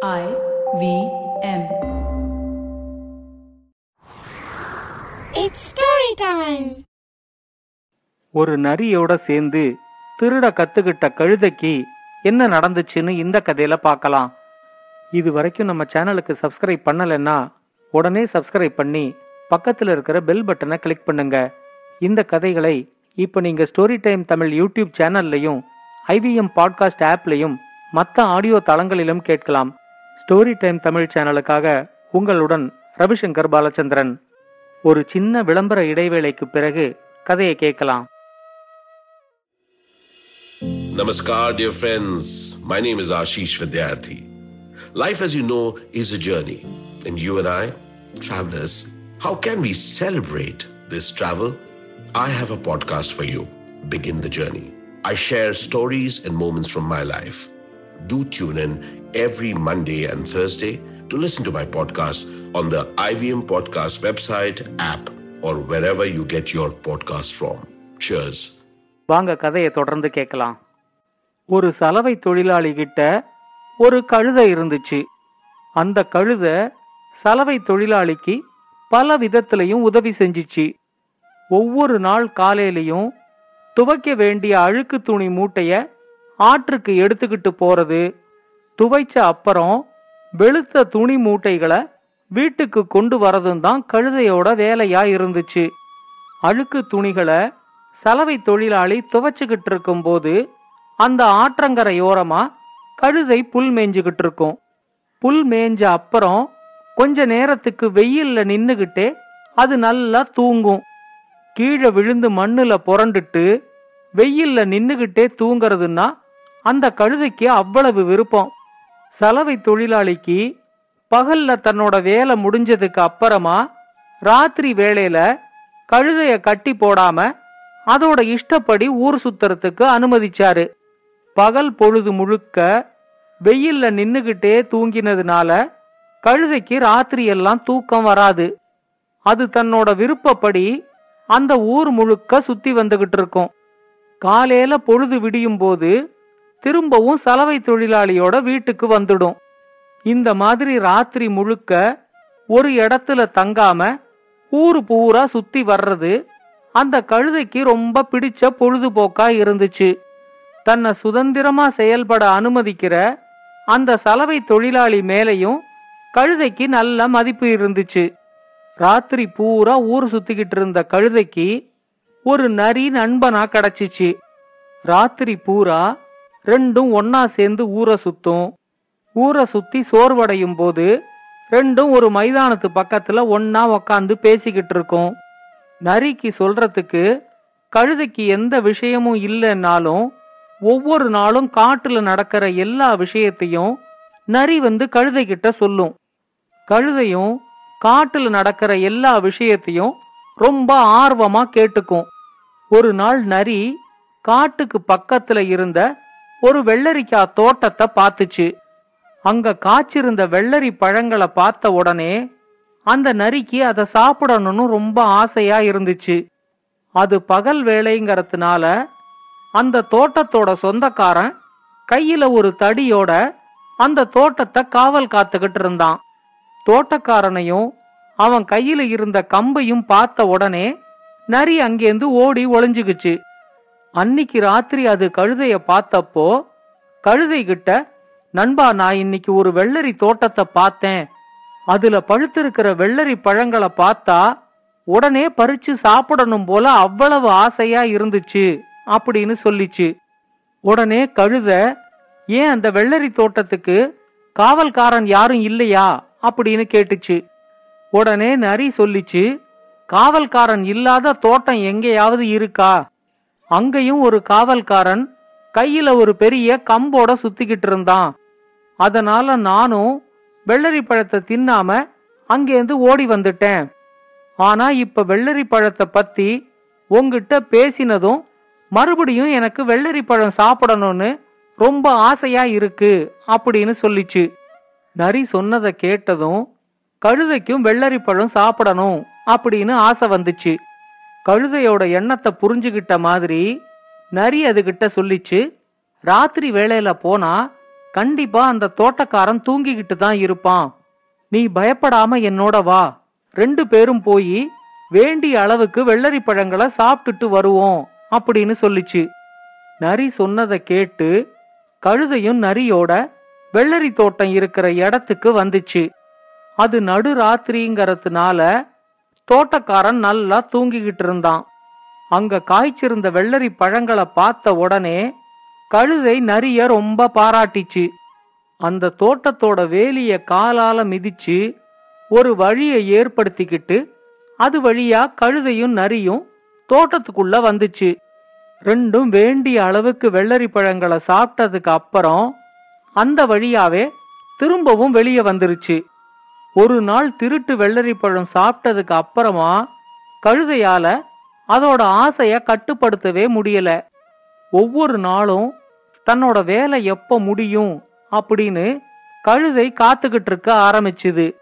I V M. It's story time. ஒரு நரியோட சேர்ந்து திருட கத்துக்கிட்ட கழுதைக்கு என்ன நடந்துச்சுன்னு இந்த கதையில பார்க்கலாம் இது வரைக்கும் நம்ம சேனலுக்கு சப்ஸ்கிரைப் பண்ணலைன்னா உடனே சப்ஸ்கிரைப் பண்ணி பக்கத்துல இருக்கிற பெல் பட்டனை கிளிக் பண்ணுங்க இந்த கதைகளை இப்போ நீங்க ஸ்டோரி டைம் தமிழ் யூடியூப் சேனல்லையும் ஐவிஎம் பாட்காஸ்ட் ஆப்லையும் மற்ற ஆடியோ தளங்களிலும் கேட்கலாம் ஸ்டோரி டைம் தமிழ் சேனலுக்காக உங்களுடன் ரவிசங்கர் பாலச்சந்திரன் ஒரு சின்ன விளம்பர இடைவேளைக்கு பிறகு கதையை கேட்கலாம் Namaskar, dear friends. My name is Ashish Vidyarthi. Life, as you know, is a journey. And you and I, travelers, how can we celebrate this travel? I have a podcast for you. Begin the journey. I share stories and moments from my life. Do tune in every Monday and Thursday to listen to my podcast on the IVM Podcast website, app, or wherever you get your podcast from. Cheers. வாங்க கதையை தொடர்ந்து கேட்கலாம் ஒரு சலவை தொழிலாளி கிட்ட ஒரு கழுதை இருந்துச்சு அந்த கழுதை சலவை தொழிலாளிக்கு பல விதத்திலையும் உதவி செஞ்சுச்சு ஒவ்வொரு நாள் காலையிலையும் துவைக்க வேண்டிய அழுக்கு துணி மூட்டைய ஆற்றுக்கு எடுத்துக்கிட்டு போறது துவைச்ச அப்புறம் வெளுத்த துணி மூட்டைகளை வீட்டுக்கு கொண்டு வரதும் தான் கழுதையோட வேலையா இருந்துச்சு. அழுக்கு துணிகளை சலவை தொழிலாளி துவைச்சுக்கிட்டு இருக்கும்போது அந்த ஆற்றங்கரையோரமா கழுதை புல் மேய்ஞ்சுக்கிட்டு இருக்கும். புல் மேய்ஞ்ச அப்புறம் கொஞ்ச நேரத்துக்கு வெயில்ல நின்னுகிட்டே அது நல்லா தூங்கும். கீழே விழுந்து மண்ணுல புரண்டுட்டு வெயில்ல நின்னுகிட்டே தூங்கறதுன்னா அந்த கழுதைக்கு அவ்வளவு விருப்பம். சலவை தொழிலாளிக்கு பகல்ல தன்னோட வேலை முடிஞ்சதுக்கு அப்புறமா ராத்திரி வேளையில கழுதைய கட்டி போடாம அதோட இஷ்டப்படி ஊர் சுத்துறதுக்கு அனுமதிச்சாரு. பகல் பொழுது முழுக்க வெயில்ல நின்னுகிட்டே தூங்கினதுனால கழுதைக்கு ராத்திரி எல்லாம் தூக்கம் வராது. அது தன்னோட விருப்பப்படி அந்த ஊர் முழுக்க சுத்தி வந்துகிட்டு இருக்கும். காலையில பொழுது விடியும் போது திரும்பவும் சலவை தொழிலாளியோட வீட்டுக்கு வந்துடும். இந்த மாதிரி ராத்திரி முழுக்க ஒரு இடத்துல தங்காம ஊரு பூரா சுத்தி வர்றது அந்த கழுதைக்கு ரொம்ப பிடிச்ச பொழுதுபோக்கா இருந்துச்சு. தன்னை சுதந்திரமா செயல்பட அனுமதிக்கிற அந்த சலவை தொழிலாளி மேலையும் கழுதைக்கு நல்ல மதிப்பு இருந்துச்சு. ராத்திரி பூரா ஊர் சுத்திக்கிட்டு இருந்த கழுதைக்கு ஒரு நரி நண்பனா கிடைச்சிச்சு. ராத்திரி பூரா ரெண்டும் ஒன்னா சேர்ந்து ஊரை சுத்தும். ஊரை சுத்தி சோர்வடையும் போது ரெண்டும் ஒரு மைதானத்து பக்கத்துல ஒன்னா உக்காந்து பேசிக்கிட்டு இருக்கும். நரிக்கு சொல்றதுக்கு கழுதைக்கு எந்த விஷயமும் இல்லைன்னாலும் ஒவ்வொரு நாளும் காட்டுல நடக்கிற எல்லா விஷயத்தையும் நரி வந்து கழுதை கிட்ட சொல்லும். கழுதையும் காட்டுல நடக்கிற எல்லா விஷயத்தையும் ரொம்ப ஆர்வமா கேட்டுக்கும். ஒரு நாள் நரி காட்டுக்கு பக்கத்துல இருந்த ஒரு வெள்ளரிக்காய் தோட்டத்தை பார்த்துச்சு. அங்க காய்ச்சிருந்த வெள்ளரி பழங்களை பார்த்த உடனே அந்த நரிக்கு அதை சாப்பிடணும்னு ரொம்ப ஆசையா இருந்துச்சு. அது பகல் வேலைங்கிறதுனால அந்த தோட்டத்தோட சொந்தக்காரன் கையில ஒரு தடியோட அந்த தோட்டத்தை காவல் காத்துக்கிட்டு இருந்தான். தோட்டக்காரனையும் அவன் கையில இருந்த கம்பையும் பார்த்த உடனே நரி அங்கேருந்து ஓடி ஒளிஞ்சுக்குச்சு. அன்னிக்கு ராத்திரி அது கழுதைய பார்த்தப்போ கழுதை கிட்ட நண்பா நான் இன்னைக்கு ஒரு வெள்ளரி தோட்டத்தை பார்த்தேன். அதுல பழுத்திருக்கிற வெள்ளரி பழங்களை பார்த்தா உடனே பறிச்சு சாப்பிடணும் போல அவ்வளவு ஆசையா இருந்துச்சு அப்படின்னு சொல்லிச்சு. உடனே கழுத ஏன் அந்த வெள்ளரி தோட்டத்துக்கு காவல்காரன் யாரும் இல்லையா? அப்படின்னு கேட்டுச்சு. உடனே நரி சொல்லிச்சு காவல்காரன் இல்லாத தோட்டம் எங்கேயாவது இருக்கா? அங்கேயும் ஒரு காவல்காரன் கையில ஒரு பெரிய கம்போட சுத்திக்கிட்டு இருந்தான். அதனால நானும் வெள்ளரி பழத்தை தின்னாம அங்கேருந்து ஓடி வந்துட்டேன். ஆனா இப்ப வெள்ளரி பழத்தை பத்தி உங்ககிட்ட பேசினதும் மறுபடியும் எனக்கு வெள்ளரி பழம் சாப்பிடணும்னு ரொம்ப ஆசையா இருக்கு அப்படின்னு சொல்லிச்சு. நரி சொன்னதை கேட்டதும் கழுதைக்கும் வெள்ளரி பழம் சாப்பிடணும் அப்படின்னு ஆசை வந்துச்சு. கழுதையோட எண்ணத்தை புரிஞ்சுக்கிட்ட மாதிரி நரி அதுகிட்ட சொல்லிச்சு. ராத்திரி வேளையில போனா கண்டிப்பா அந்த தோட்டக்காரன் தூங்கிக்கிட்டு தான் இருப்பான். நீ பயப்படாம என்னோட வா. ரெண்டு பேரும் போய் வேண்டிய அளவுக்கு வெள்ளரி பழங்களை சாப்பிட்டுட்டு வருவோம் அப்படின்னு சொல்லிச்சு. நரி சொன்னதை கேட்டு கழுதையும் நரியோட வெள்ளரி தோட்டம் இருக்கிற இடத்துக்கு வந்துச்சு. அது நடு ராத்திரிங்கிறதுனால தோட்டக்காரன் நல்லா தூங்கிக்கிட்டு இருந்தான் அங்க காய்ச்சிருந்த வெள்ளரி பழங்களை பார்த்த உடனே கழுதை நரிய ரொம்ப பாராட்டிச்சு. அந்த தோட்டத்தோட வேலிய காலால மிதிச்சு ஒரு வழியை ஏற்படுத்திக்கிட்டு அது வழியா கழுதையும் நரியும் தோட்டத்துக்குள்ள வந்துச்சு. ரெண்டும் வேண்டிய அளவுக்கு வெள்ளரி பழங்களை சாப்பிட்டதுக்கு அப்புறம் அந்த வழியாவே திரும்பவும் வெளியே வந்துருச்சு. ஒரு நாள் திருட்டு வெள்ளரி பழம் சாப்பிட்டதுக்கு அப்புறமா கழுதையால அதோட ஆசைய கட்டுப்படுத்தவே முடியல. ஒவ்வொரு நாளும் தன்னோட வேலை எப்ப முடியும் அப்படின்னு கழுதை காத்துக்கிட்டு இருக்க ஆரம்பிச்சுது.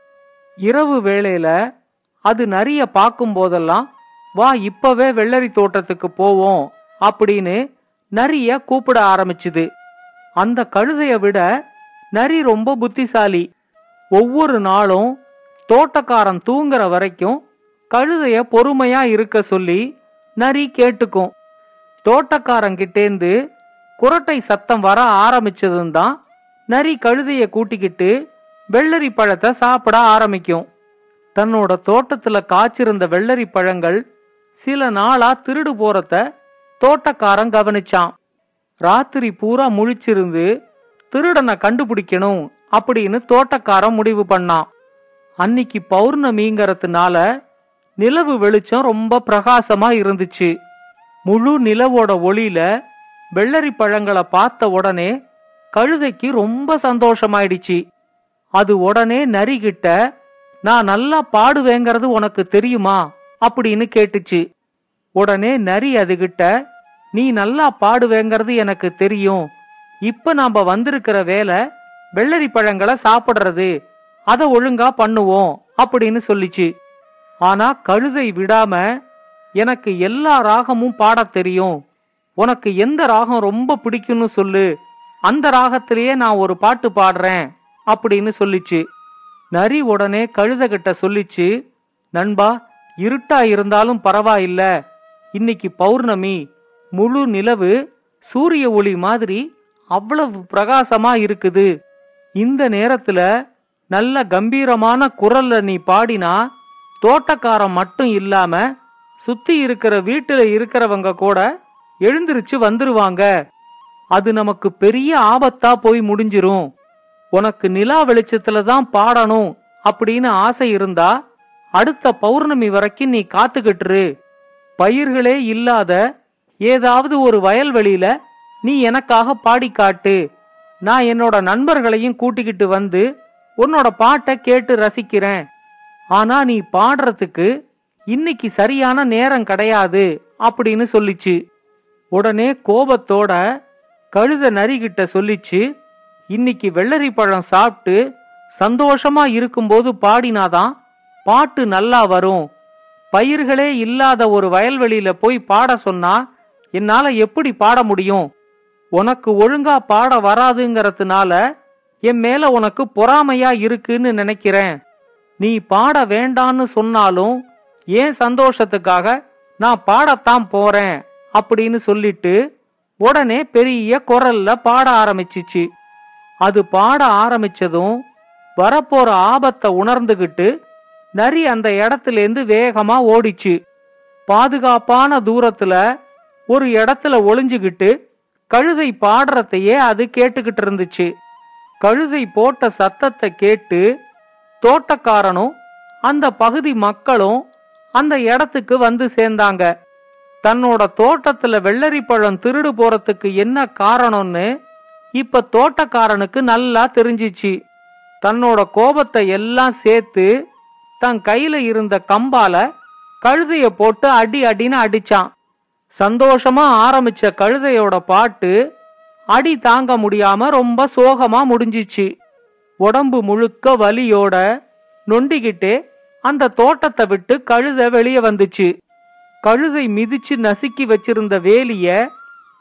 இரவு வேளையில அது நிறைய பார்க்கும் போதெல்லாம் வா இப்பவே வெள்ளரி தோட்டத்துக்கு போவோம் அப்படின்னு நரிய கூப்பிட ஆரம்பிச்சுது. அந்த கழுதைய விட நரி ரொம்ப புத்திசாலி. ஒவ்வொரு நாளும் தோட்டக்காரன் தூங்குற வரைக்கும் கழுதைய பொறுமையா இருக்க சொல்லி நரி கேட்டுக்கும். தோட்டக்காரங்கிட்டேந்து குரட்டை சத்தம் வர ஆரம்பிச்சதும் தான் நரி கழுதைய கூட்டிக்கிட்டு வெள்ளரி பழத்தை சாப்பிட ஆரம்பிக்கும். தன்னோட தோட்டத்துல காய்ச்சிருந்த வெள்ளரி பழங்கள் சில நாளா திருடு போறத தோட்டக்காரன் கவனிச்சான். ராத்திரி பூரா முழிச்சிருந்து திருடனை கண்டுபிடிக்கணும் அப்படின்னு தோட்டக்காரன் முடிவு பண்ணான். அன்னிக்கு பௌர்ணமிங்கிறதுனால நிலவு வெளிச்சம் ரொம்ப பிரகாசமா இருந்துச்சு. முழு நிலவோட ஒளியில வெள்ளரி பழங்களை பார்த்த உடனே கழுதைக்கு ரொம்ப சந்தோஷமாயிடுச்சு. அது உடனே நரிகிட்ட நான் நல்லா பாடுவேங்கிறது உனக்கு தெரியுமா? அப்படின்னு கேட்டுச்சு. உடனே நரி அதுகிட்ட நீ நல்லா பாடுவேங்கிறது எனக்கு தெரியும். இப்ப நாம வந்திருக்கிற வேலை வெள்ளரி பழங்களை சாப்பிடுறது. அத ஒழுங்கா பண்ணுவோம் அப்படின்னு சொல்லிச்சு. ஆனா கழுதை விடாம எனக்கு எல்லா ராகமும் பாடத் தெரியும். உனக்கு எந்த ராகம் ரொம்ப பிடிக்கும்னு சொல்லு. அந்த ராகத்திலேயே நான் ஒரு பாட்டு பாடுறேன் அப்படின்னு சொல்லிச்சு. நரி உடனே கழுதகிட்ட சொல்லிச்சு நண்பா இருட்டா இருந்தாலும் பரவாயில்ல. இன்னைக்கு பௌர்ணமி. முழு நிலவு சூரிய ஒளி மாதிரி அவ்வளவு பிரகாசமா இருக்குது. இந்த நேரத்துல நல்ல கம்பீரமான குரல்ல நீ பாடினா தோட்டக்காரன் மட்டும் இல்லாம சுத்தி இருக்கிற வீட்டுல இருக்கிறவங்க கூட எழுந்திருச்சு வந்துருவாங்க. அது நமக்கு பெரிய ஆபத்தா போய் முடிஞ்சிரும். உனக்கு நிலா வெளிச்சத்துல தான் பாடணும் அப்படின்னு ஆசை இருந்தா அடுத்த பௌர்ணமி வரைக்கும் நீ காத்துக்கிட்டுரு. பயிர்களே இல்லாத ஏதாவது ஒரு வயல்வெளியில நீ எனக்காக பாடி காட்டு நான் என்னோட நண்பர்களையும் கூட்டிக்கிட்டு வந்து உன்னோட பாட்டை கேட்டு ரசிக்கிறேன். ஆனா நீ பாடுறதுக்கு இன்னைக்கு சரியான நேரம் கிடையாது அப்படின்னு சொல்லிச்சு. உடனே கோபத்தோட கழுத நரிகிட்ட சொல்லிச்சு இன்னைக்கு வெள்ளரி பழம் சாப்பிட்டு சந்தோஷமா இருக்கும்போது பாடினாதான் பாட்டு நல்லா வரும். பயிர்களே இல்லாத ஒரு வயல்வெளியில போய் பாட சொன்னா என்னால எப்படி பாட முடியும்? உனக்கு ஒழுங்கா பாட வராதுங்கிறதுனால என் மேல உனக்கு பொறாமையா இருக்குன்னு நினைக்கிறேன். நீ பாட வேண்டான்னு சொன்னாலும் ஏன் சந்தோஷத்துக்காக நான் பாடத்தான் போறேன் அப்படின்னு சொல்லிட்டு உடனே பெரிய குரல்ல பாட ஆரம்பிச்சிச்சு. அது பாட ஆரம்பிச்சதும் வரப்போற ஆபத்தை உணர்ந்துகிட்டு நரி அந்த இடத்துலேருந்து வேகமா ஓடிச்சு. பாதுகாப்பான தூரத்துல ஒரு இடத்துல ஒளிஞ்சுகிட்டு கழுதை பாடுறதையே அது கேட்டுக்கிட்டு இருந்துச்சு. கழுதை போட்ட சத்தத்தை கேட்டு தோட்டக்காரனும் அந்த பகுதி மக்களும் அந்த இடத்துக்கு வந்து சேர்ந்தாங்க. தன்னோட தோட்டத்துல வெள்ளரி பழம் திருடு போறதுக்கு என்ன காரணம்னு இப்ப தோட்டக்காரனுக்கு நல்லா தெரிஞ்சிச்சு. தன்னோட கோபத்தை எல்லாம் சேர்த்து தன் கையில இருந்த கம்பால கழுதைய போட்டு அடி அடின்னு அடிச்சான். சந்தோஷமா ஆரம்பிச்ச கழுதையோட பாட்டு அடி தாங்க முடியாம ரொம்ப சோகமா முடிஞ்சிச்சு. உடம்பு முழுக்க வலியோட நொண்டிக்கிட்டே அந்த தோட்டத்தை விட்டு கழுத வெளியே வந்துச்சு. கழுதை மிதிச்சு நசுக்கி வச்சிருந்த வேலிய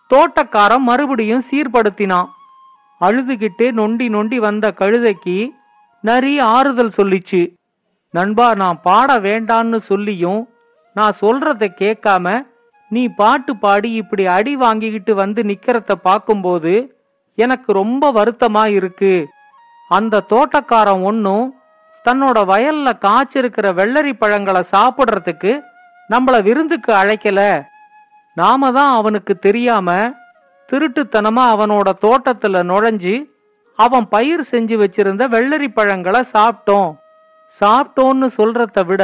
தோட்டக்காரன் மறுபடியும் சீர்படுத்தினான். அழுதுகிட்டே நொண்டி நொண்டி வந்த கழுதைக்கு நரி ஆறுதல் சொல்லிச்சு. நண்பா நான் பாட வேண்டான்னு சொல்லியும் நான் சொல்றதை கேட்காம நீ பாட்டு பாடி இப்படி அடி வாங்கிக்கிட்டு வந்து நிக்கிறத பார்க்கும்போது எனக்கு ரொம்ப வருத்தமா இருக்கு. அந்த தோட்டக்காரன் ஒன்னும் தன்னோட வயல்ல காய்ச்சிருக்கிற வெள்ளரி பழங்களை சாப்பிடுறதுக்கு நம்மள விருந்துக்கு அழைக்கல. நாம தான் அவனுக்கு தெரியாம திருட்டுத்தனமா அவனோட தோட்டத்துல நுழைஞ்சு அவன் பயிர் செஞ்சு வச்சிருந்த வெள்ளரி பழங்களை சாப்பிட்டோம். சாப்பிட்டோன்னு சொல்றத விட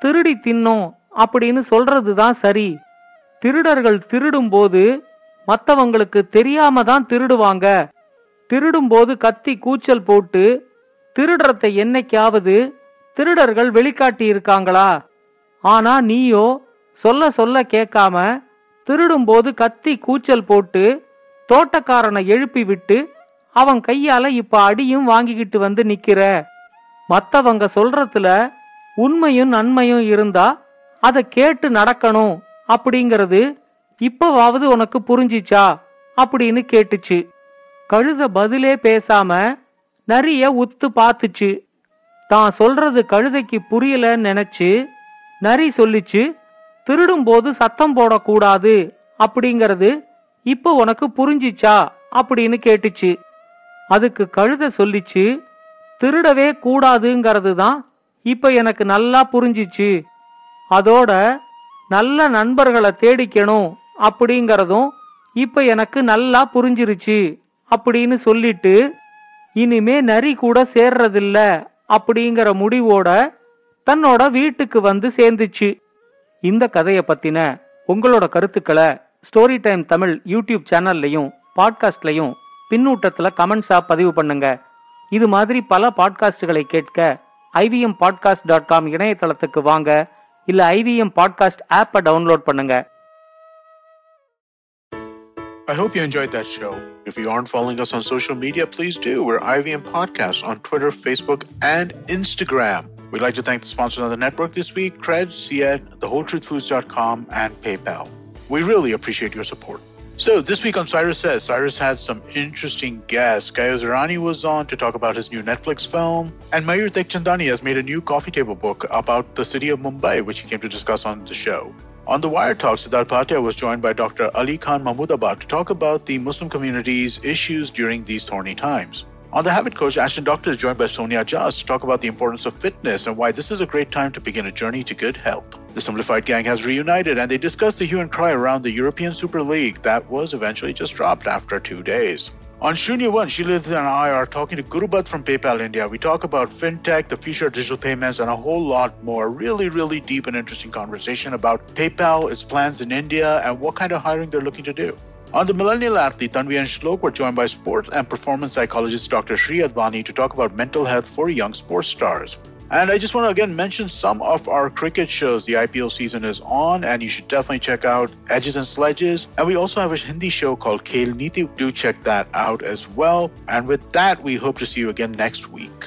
திருடி தின்னோம் அப்படின்னு சொல்றது தான் சரி. திருடர்கள் திருடும்போது மற்றவங்களுக்கு தெரியாம தான் திருடுவாங்க. திருடும்போது கத்தி கூச்சல் போட்டு திருடுறதை என்னைக்காவது திருடர்கள் வெளிக்காட்டி இருக்காங்களா? ஆனா நீயோ சொல்ல சொல்ல கேட்காம திருடும்போது கத்தி கூச்சல் போட்டு தோட்டக்காரனை எழுப்பி விட்டு அவன் கையால இப்ப அடியும் வாங்கிக்கிட்டு வந்து நிக்கிற. மத்தவங்க சொல்றதுல உண்மையும் நன்மையும் இருந்தா அதை கேட்டு நடக்கணும். அப்படிங்கிறது இப்பவாவது உனக்கு புரிஞ்சிச்சா? அப்படின்னு கேட்டுச்சு. கழுத பதிலே பேசாம நரிய உத்து பார்த்துச்சு. தான் சொல்றது கழுதைக்கு புரியலன்னு நினைச்சு நரி சொல்லிச்சு திருடும்போது சத்தம் போடக்கூடாது அப்படிங்கிறது இப்போ உனக்கு புரிஞ்சிச்சா? அப்படின்னு கேட்டுச்சு. அதுக்கு கழுத சொல்லிச்சு திருடவே கூடாதுங்கிறது தான் இப்ப எனக்கு நல்லா புரிஞ்சிச்சு. அதோட நல்ல நண்பர்களை தேடிக்கணும் அப்படிங்கறதும் இப்ப எனக்கு நல்லா புரிஞ்சிருச்சு அப்படின்னு சொல்லிட்டு இனிமே நரி கூட சேர்றதில்ல அப்படிங்கிற முடிவோட தன்னோட வீட்டுக்கு வந்து சேர்ந்துச்சு. இந்த கதையை பத்தின உங்களோட கருத்துக்களை ஸ்டோரி டைம் தமிழ் யூடியூப் சேனல்லையும் பாட்காஸ்ட்லையும் பின்னூட்டத்தில் கமெண்ட்ஸாக பதிவு பண்ணுங்க. இது மாதிரி பல பாட்காஸ்டுகளை கேட்க ஐவிஎம் பாட்காஸ்ட் டாட் காம் இணையதளத்துக்கு வாங்க. இல்ல ஐவிஎம் பாட்காஸ்ட் ஆப்பை டவுன்லோட் பண்ணுங்க I hope you enjoyed that show. If you aren't following us on social media, please do. We're IVM Podcasts on Twitter, Facebook, and Instagram. We'd like to thank the sponsors on the network this week Cred, Cied, TheWholeTruthFoods.com, and PayPal. We really appreciate your support. So this week on Cyrus Says, Cyrus had some interesting guests. Gayo Zirani was on to talk about his new Netflix film, and Mayur Tekchandani has made a new coffee table book about the city of Mumbai, which he came to discuss on the show. On the Wire Talk, Siddharth Bhatia was joined by Dr. Ali Khan Mahmoodabad to talk about the Muslim community's issues during these thorny times. On the Habit Coach, Ashton Doctor is joined by Sonia Jas to talk about the importance of fitness and why this is a great time to begin a journey to good health. The Simplified Gang has reunited and they discuss the hue and cry around the European Super League that was eventually just dropped after two days. On Shunya One, Shilith and I are talking to Gurubat from PayPal India. We talk about fintech, the future of digital payments, and a whole lot more. Really, really deep and interesting conversation about PayPal, its plans in India, and what kind of hiring they're looking to do. On the Millennial Athlete, Tanvi and Shlok were joined by sport and performance psychologist Dr. Sri Advani to talk about mental health for young sports stars. And I just want to again mention some of our cricket shows. The IPL season is on, and you should definitely check out Edges and Sledges. And we also have a Hindi show called Kale Niti. Do check that out as well. And with that, we hope to see you again next week.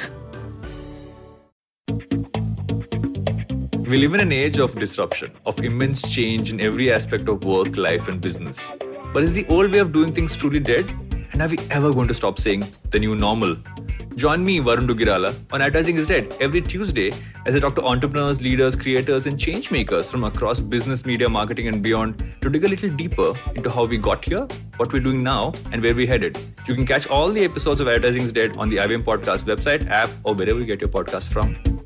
We live in an age of disruption, of immense change in every aspect of work, life, and business. But is the old way of doing things truly dead? And are we ever going to stop saying the new normal? Join me, Varun Dugirala, on Advertising is Dead every Tuesday as I talk to entrepreneurs, leaders, creators, and change makers from across business, media, marketing, and beyond to dig a little deeper into how we got here, what we're doing now, and where we're headed. You can catch all the episodes of Advertising is Dead on the IBM Podcast website, app, or wherever you get your podcast from.